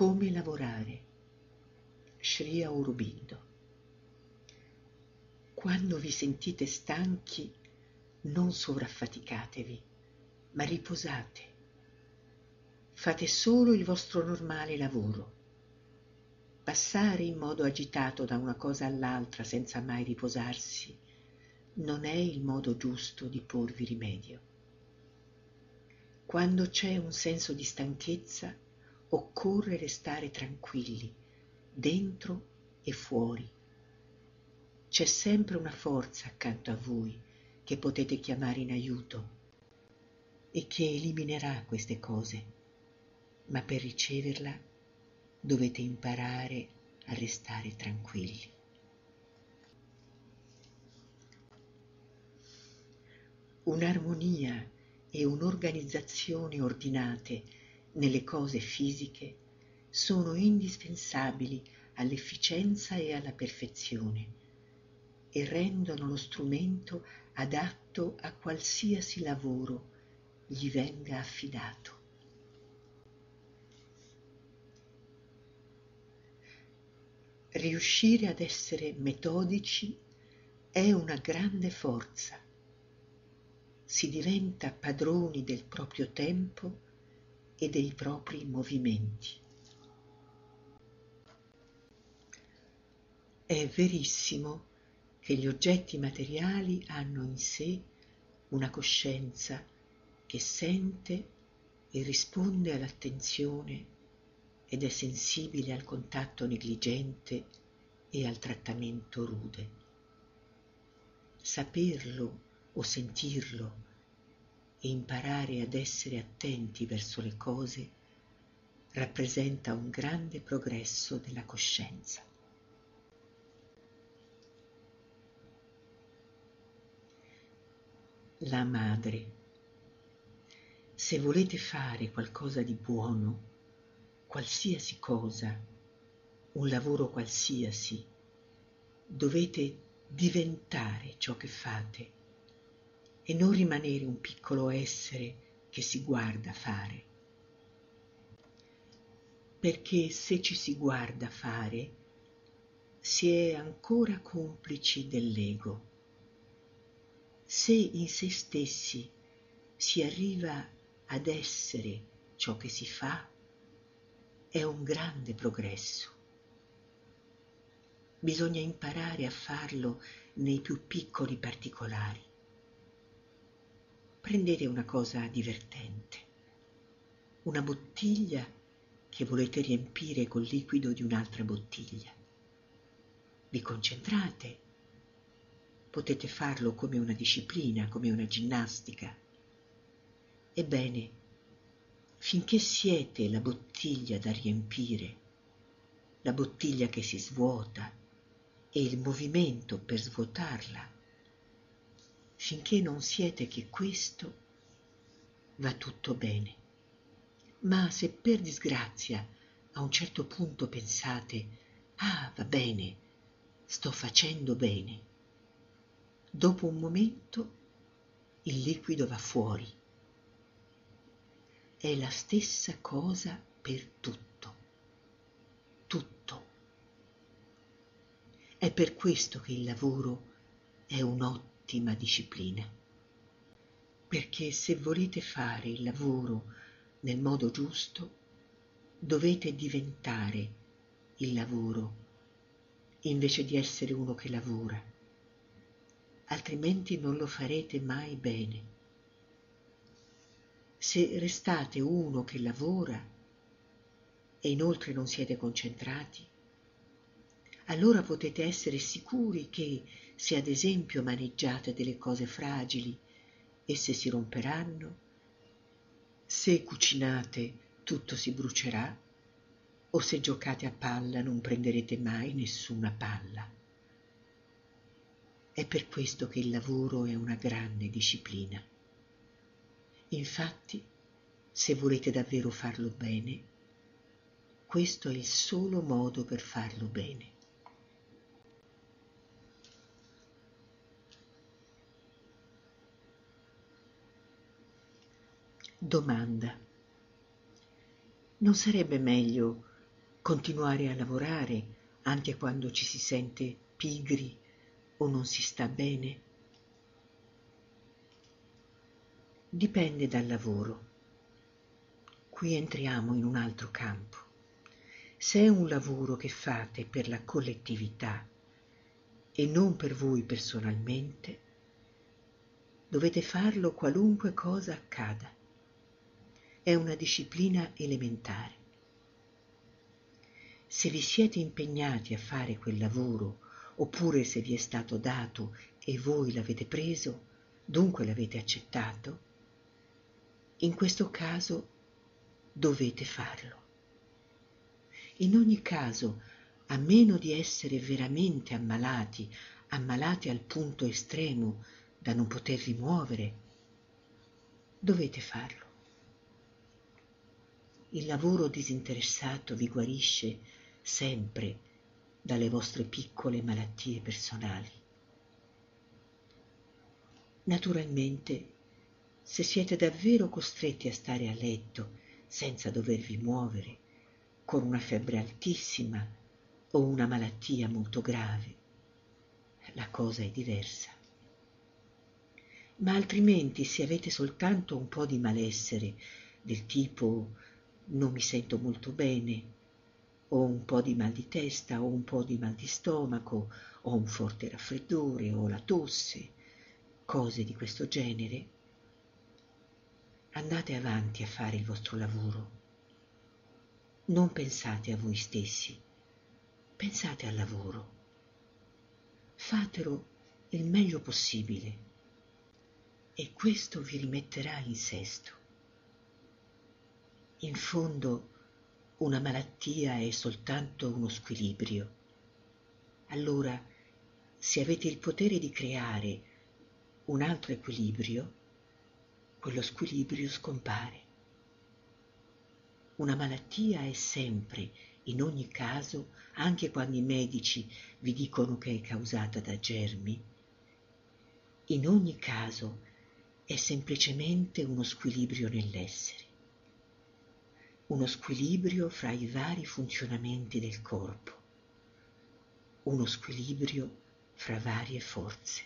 Come lavorare? Sri Aurobindo. Quando vi sentite stanchi, non sovraffaticatevi, ma riposate. Fate solo il vostro normale lavoro. Passare in modo agitato da una cosa all'altra senza mai riposarsi non è il modo giusto di porvi rimedio. Quando c'è un senso di stanchezza, occorre restare tranquilli, dentro e fuori. C'è sempre una forza accanto a voi che potete chiamare in aiuto e che eliminerà queste cose, ma per riceverla dovete imparare a restare tranquilli. Un'armonia e un'organizzazione ordinate nelle cose fisiche sono indispensabili all'efficienza e alla perfezione e rendono lo strumento adatto a qualsiasi lavoro gli venga affidato. Riuscire ad essere metodici è una grande forza. Si diventa padroni del proprio tempo e dei propri movimenti. È verissimo che gli oggetti materiali hanno in sé una coscienza che sente e risponde all'attenzione ed è sensibile al contatto negligente e al trattamento rude. Saperlo o sentirlo e imparare ad essere attenti verso le cose rappresenta un grande progresso della coscienza. La madre. Se volete fare qualcosa di buono, qualsiasi cosa, un lavoro qualsiasi, dovete diventare ciò che fate e non rimanere un piccolo essere che si guarda fare. Perché se ci si guarda fare, si è ancora complici dell'ego. Se in se stessi si arriva ad essere ciò che si fa, è un grande progresso. Bisogna imparare a farlo nei più piccoli particolari prendete una cosa divertente, una bottiglia che volete riempire col liquido di un'altra bottiglia. Vi concentrate, potete farlo come una disciplina, come una ginnastica. Ebbene, finché siete la bottiglia da riempire, la bottiglia che si svuota e il movimento per svuotarla, finché non siete che questo, va tutto bene. Ma se per disgrazia a un certo punto pensate, ah, va bene, sto facendo bene, dopo un momento il liquido va fuori. È la stessa cosa per tutto. Tutto. È per questo che il lavoro è un ottimo ottima disciplina. Perché se volete fare il lavoro nel modo giusto, dovete diventare il lavoro invece di essere uno che lavora, altrimenti non lo farete mai bene. Se restate uno che lavora e inoltre non siete concentrati, allora potete essere sicuri che se ad esempio maneggiate delle cose fragili, esse si romperanno, se cucinate tutto si brucerà, o se giocate a palla non prenderete mai nessuna palla. È per questo che il lavoro è una grande disciplina. Infatti, se volete davvero farlo bene, questo è il solo modo per farlo bene. Domanda. Non sarebbe meglio continuare a lavorare anche quando ci si sente pigri o non si sta bene? Dipende dal lavoro. Qui entriamo in un altro campo. Se è un lavoro che fate per la collettività e non per voi personalmente, dovete farlo qualunque cosa accada. È una disciplina elementare. Se vi siete impegnati a fare quel lavoro, oppure se vi è stato dato e voi l'avete preso, dunque l'avete accettato, in questo caso dovete farlo. In ogni caso, a meno di essere veramente ammalati, ammalati al punto estremo da non potervi muovere, dovete farlo. Il lavoro disinteressato vi guarisce sempre dalle vostre piccole malattie personali. Naturalmente, se siete davvero costretti a stare a letto senza dovervi muovere, con una febbre altissima o una malattia molto grave, la cosa è diversa. Ma altrimenti se avete soltanto un po' di malessere del tipo non mi sento molto bene, o un po' di mal di testa, o un po' di mal di stomaco, o un forte raffreddore, o la tosse, cose di questo genere, andate avanti a fare il vostro lavoro non pensate a voi stessi, pensate al lavoro. Fatelo il meglio possibile e questo vi rimetterà in sesto. In fondo una malattia è soltanto uno squilibrio. Allora, se avete il potere di creare un altro equilibrio, quello squilibrio scompare. Una malattia è sempre, in ogni caso, anche quando i medici vi dicono che è causata da germi, in ogni caso è semplicemente uno squilibrio nell'essere, uno squilibrio fra i vari funzionamenti del corpo, uno squilibrio fra varie forze.